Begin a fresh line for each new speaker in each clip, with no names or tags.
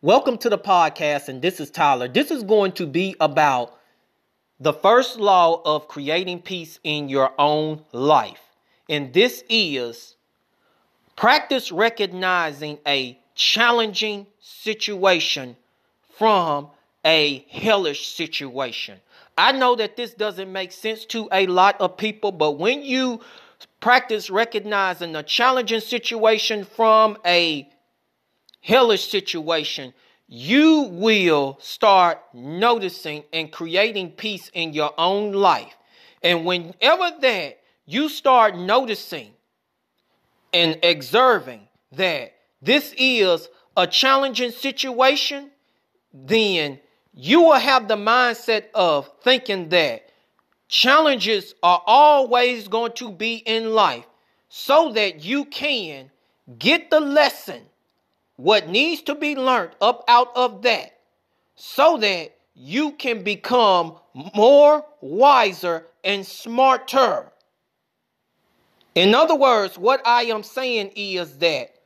Welcome to the podcast, and this is Tyler. This is going to be about the first law of creating peace in your own life. And this is practice recognizing a challenging situation from a hellish situation. I know that this doesn't make sense to a lot of people, but when you practice recognizing a challenging situation from a hellish situation, you will start noticing and creating peace in your own life. And whenever that you start noticing and observing that this is a challenging situation, then you will have the mindset of thinking that challenges are always going to be in life so that you can get the lesson, what needs to be learned up out of that, so that you can become more wiser and smarter. In other words, what I am saying is that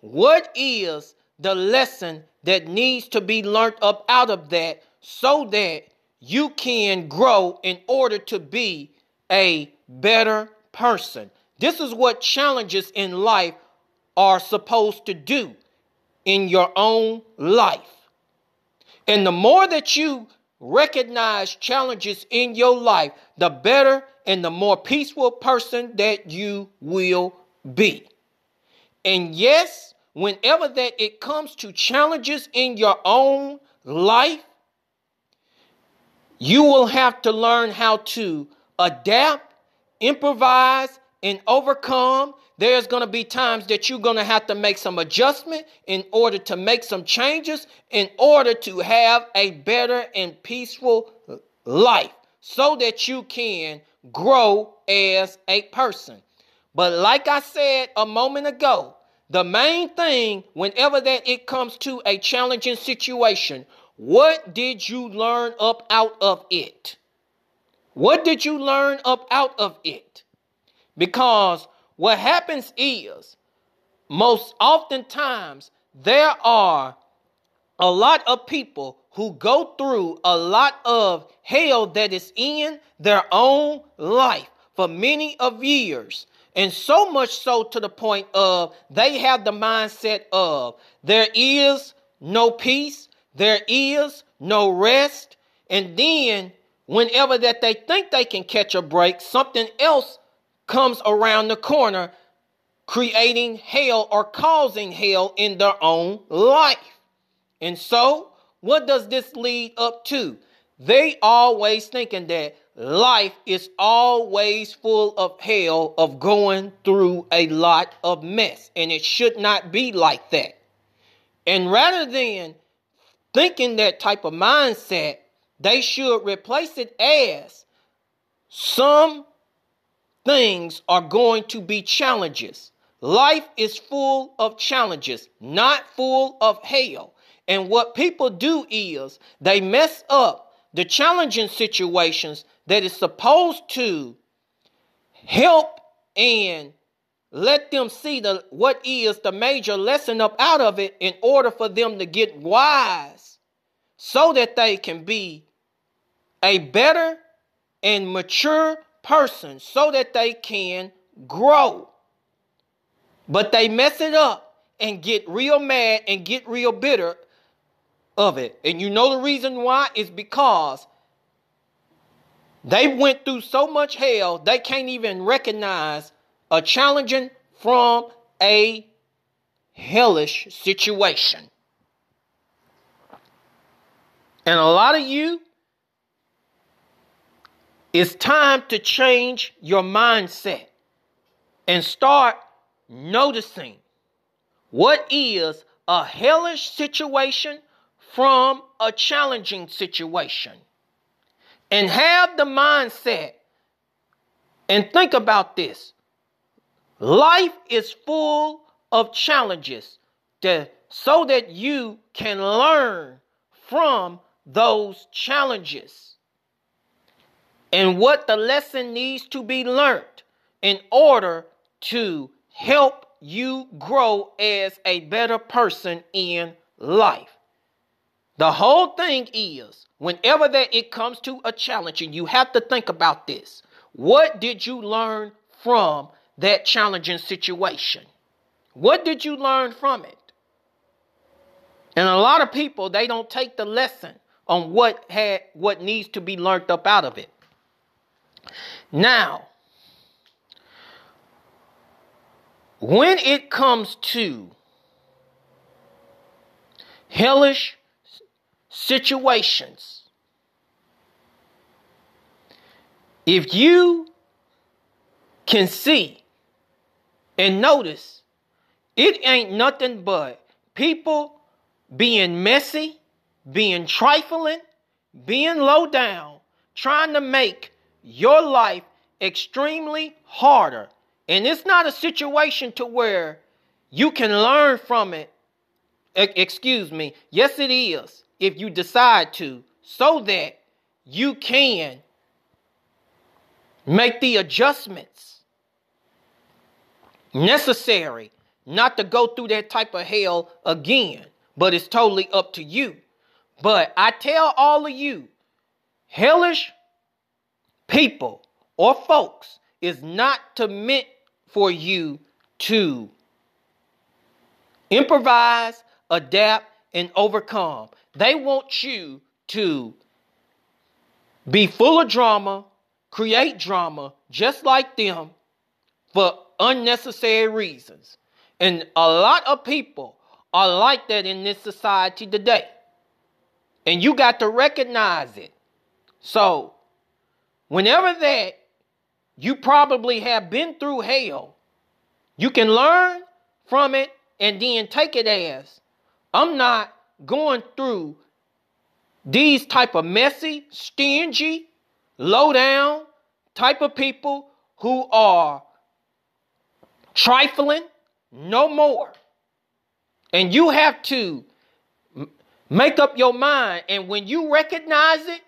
what is the lesson that needs to be learned up out of that so that you can grow in order to be a better person. This is what challenges in life are supposed to do in your own life. And the more that you recognize challenges in your life, the better and the more peaceful person that you will be. And yes, whenever that it comes to challenges in your own life, you will have to learn how to adapt, improvise, and overcome. There's going to be times that you're going to have to make some adjustment in order to make some changes in order to have a better and peaceful life so that you can grow as a person. But like I said a moment ago, the main thing, whenever that it comes to a challenging situation, what did you learn up out of it? What did you learn up out of it? Because what happens is, most oftentimes, there are a lot of people who go through a lot of hell that is in their own life for many of years. And so much so to the point of they have the mindset of there is no peace, there is no rest. And then whenever that they think they can catch a break, something else comes around the corner, creating hell or causing hell in their own life. And so, what does this lead up to? They always thinking that life is always full of hell, of going through a lot of mess. And it should not be like that. And rather than thinking that type of mindset, they should replace it as some things are going to be challenges. Life is full of challenges, not full of hell. And what people do is they mess up the challenging situations that is supposed to help and let them see the what is the major lesson up out of it in order for them to get wise so that they can be a better and mature person so that they can grow. But they mess it up and get real mad and get real bitter of it. And you know the reason why? Is because they went through so much hell, they can't even recognize a challenging from a hellish situation. And a lot of you, it's time to change your mindset and start noticing what is a hellish situation from a challenging situation and have the mindset and think about this. Life is full of challenges to, so that you can learn from those challenges and what the lesson needs to be learned in order to help you grow as a better person in life. The whole thing is, whenever that it comes to a challenge, and you have to think about this. What did you learn from that challenging situation? What did you learn from it? And a lot of people they don't take the lesson on what had what needs to be learned up out of it. Now, when it comes to hellish situations, if you can see and notice, it ain't nothing but people being messy, being trifling, being low down, trying to make your life extremely harder. And it's not a situation to where you can learn from it. Excuse me. Yes, it is. If you decide to, so that you can make the adjustments necessary not to go through that type of hell again but it's totally up to you. But I tell all of you, hellish people or folks is not to meant for you to improvise, adapt, and overcome. They want you to be full of drama, create drama just like them for unnecessary reasons. And a lot of people are like that in this society today. And you got to recognize it. So, whenever that you probably have been through hell, you can learn from it and then take it as I'm not going through these type of messy, stingy, low down type of people who are trifling no more. And you have to make up your mind. And when you recognize it,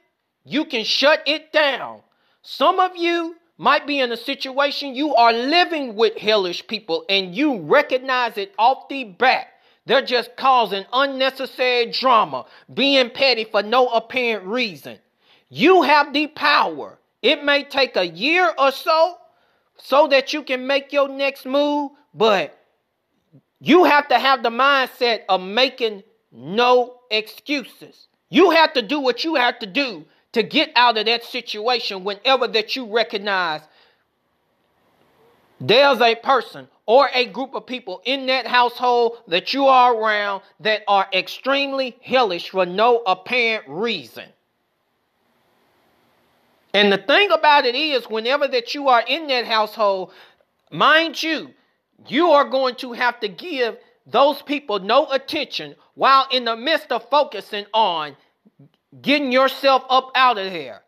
you can shut it down. Some of you might be in a situation you are living with hellish people and you recognize it off the bat. They're just causing unnecessary drama, being petty for no apparent reason. You have the power. It may take a year or so so that you can make your next move, but you have to have the mindset of making no excuses. You have to do what you have to do to get out of that situation whenever that you recognize there's a person or a group of people in that household that you are around that are extremely hellish for no apparent reason. And the thing about it is, whenever that you are in that household, mind you, you are going to have to give those people no attention while in the midst of focusing on getting yourself up out of there.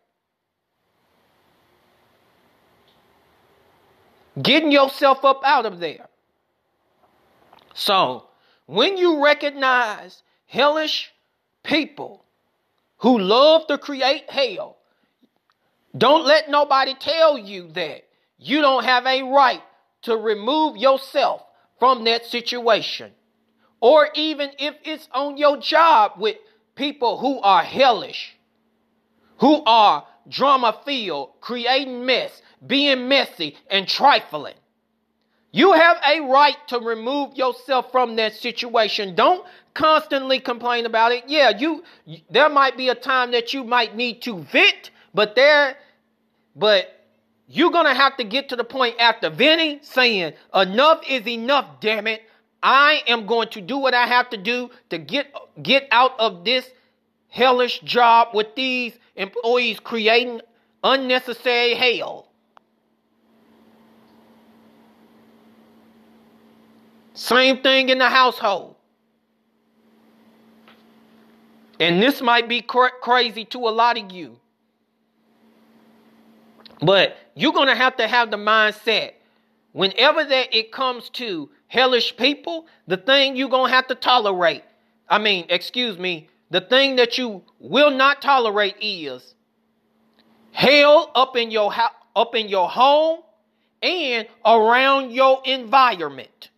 Getting yourself up out of there. So, when you recognize hellish people who love to create hell, don't let nobody tell you that you don't have a right to remove yourself from that situation. Or even if it's on your job with people who are hellish, who are drama filled, creating mess, being messy, and trifling. You have a right to remove yourself from that situation. Don't constantly complain about it. Yeah, you there might be a time that you might need to vent, but there but you're going to have to get to the point after venting saying, enough is enough, damn it. I am going to do what I have to do to get, get out of this hellish job with these employees creating unnecessary hell. Same thing in the household. And this might be cr- crazy to a lot of you. But you're going to have to have the mindset whenever that it comes to hellish people, the thing you're going to have to tolerate. I mean, excuse me, the thing that you will not tolerate is hell up in your ho- up in your home and around your environment.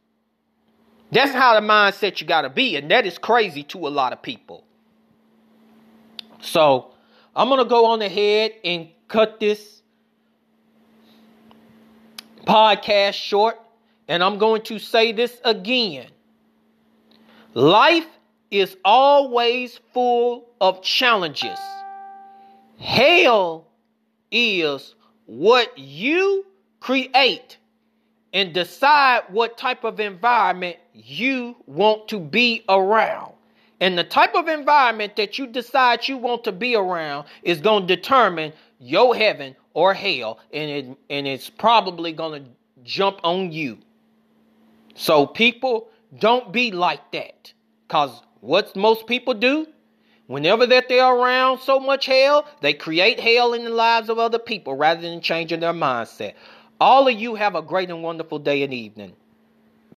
That's how the mindset you got to be. And that is crazy to a lot of people. So I'm going to go on ahead and cut this podcast short. And I'm going to say this again. Life is always full of challenges. Hell is what you create and decide what type of environment you want to be around. And the type of environment that you decide you want to be around is going to determine your heaven or hell. And, it, and it's probably going to jump on you. So, people, don't be like that. Because what most people do, whenever that they're around so much hell, they create hell in the lives of other people rather than changing their mindset. All of you have a great and wonderful day and evening.